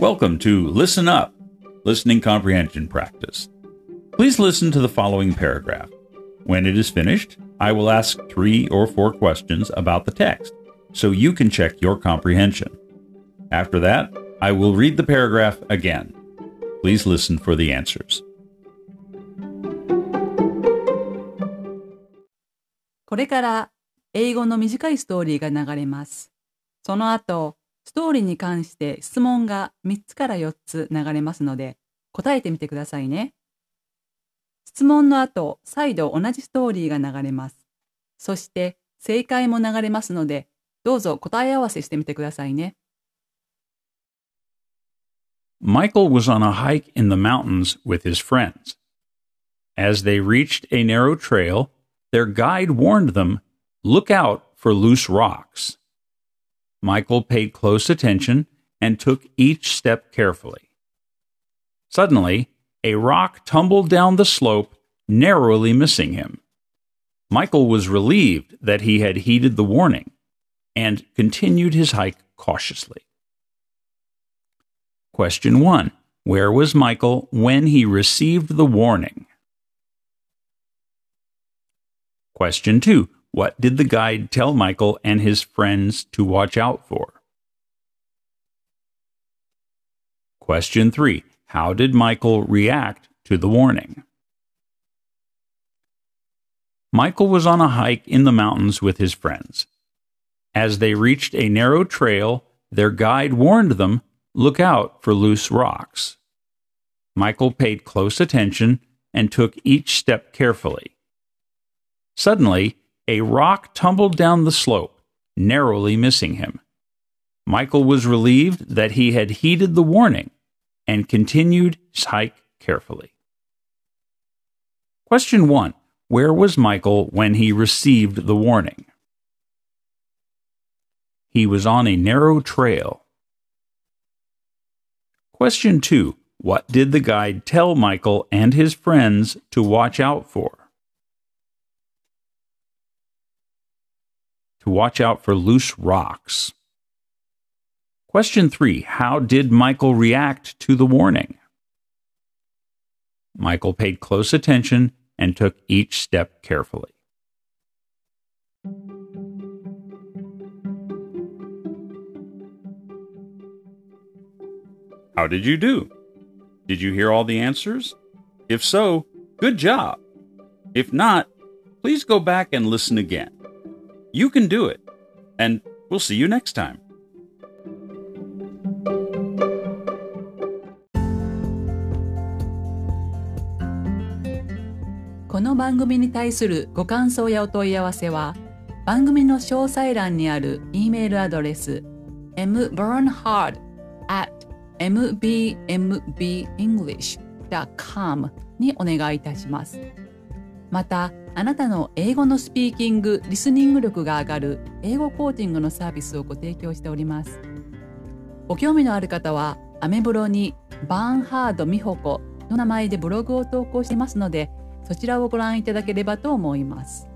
Welcome to Listen Up, Listening Comprehension Practice. Please listen to the following paragraph. When it is finished, I will ask three or four questions about the text so you can check your comprehension. After that, I will read the paragraph again. Please listen for the answers. これから英語の短いストーリーが流れます。その後、 ストーリーに関して質問が3つから4つ流れますので、答えてみてくださいね。質問の後、再度同じストーリーが流れます。そして、正解も流れますので、どうぞ答え合わせしてみてくださいね。Michael was on a hike in the mountains with his friends. As they reached a narrow trail, their guide warned them look out for loose rocks. Michael paid close attention and took each step carefully. Suddenly, a rock tumbled down the slope, narrowly missing him. Michael was relieved that he had heeded the warning and continued his hike cautiously. Question 1. Where was Michael when he received the warning? Question 2. What did the guide tell Michael and his friends to watch out for? Question 3. How did Michael react to the warning? Michael was on a hike in the mountains with his friends. As they reached a narrow trail, their guide warned them look out for loose rocks. Michael paid close attention and took each step carefully. Suddenly, a rock tumbled down the slope, narrowly missing him. Michael was relieved that he had heeded the warning and continued his hike carefully. Question 1. Where was Michael when he received the warning? He was on a narrow trail. Question 2. What did the guide tell Michael and his friends to watch out for? To watch out for loose rocks. Question 3. How did Michael react to the warning? Michael paid close attention and took each step carefully. How did you do? Did you hear all the answers? If so, good job. If not, please go back and listen again. You can do it, and we'll see you next time. この番組に対するご感想やお問い合わせは番組の詳細欄にある E メールアドレス mburnhard at mbmbenglish.com にお願いいたしますまた あなたの英語のスピーキング・リスニング力が上がる英語コーチングのサービスをご提供しておりますご興味のある方はアメブロにバーンハード美穂子の名前でブログを投稿していますのでそちらをご覧いただければと思います。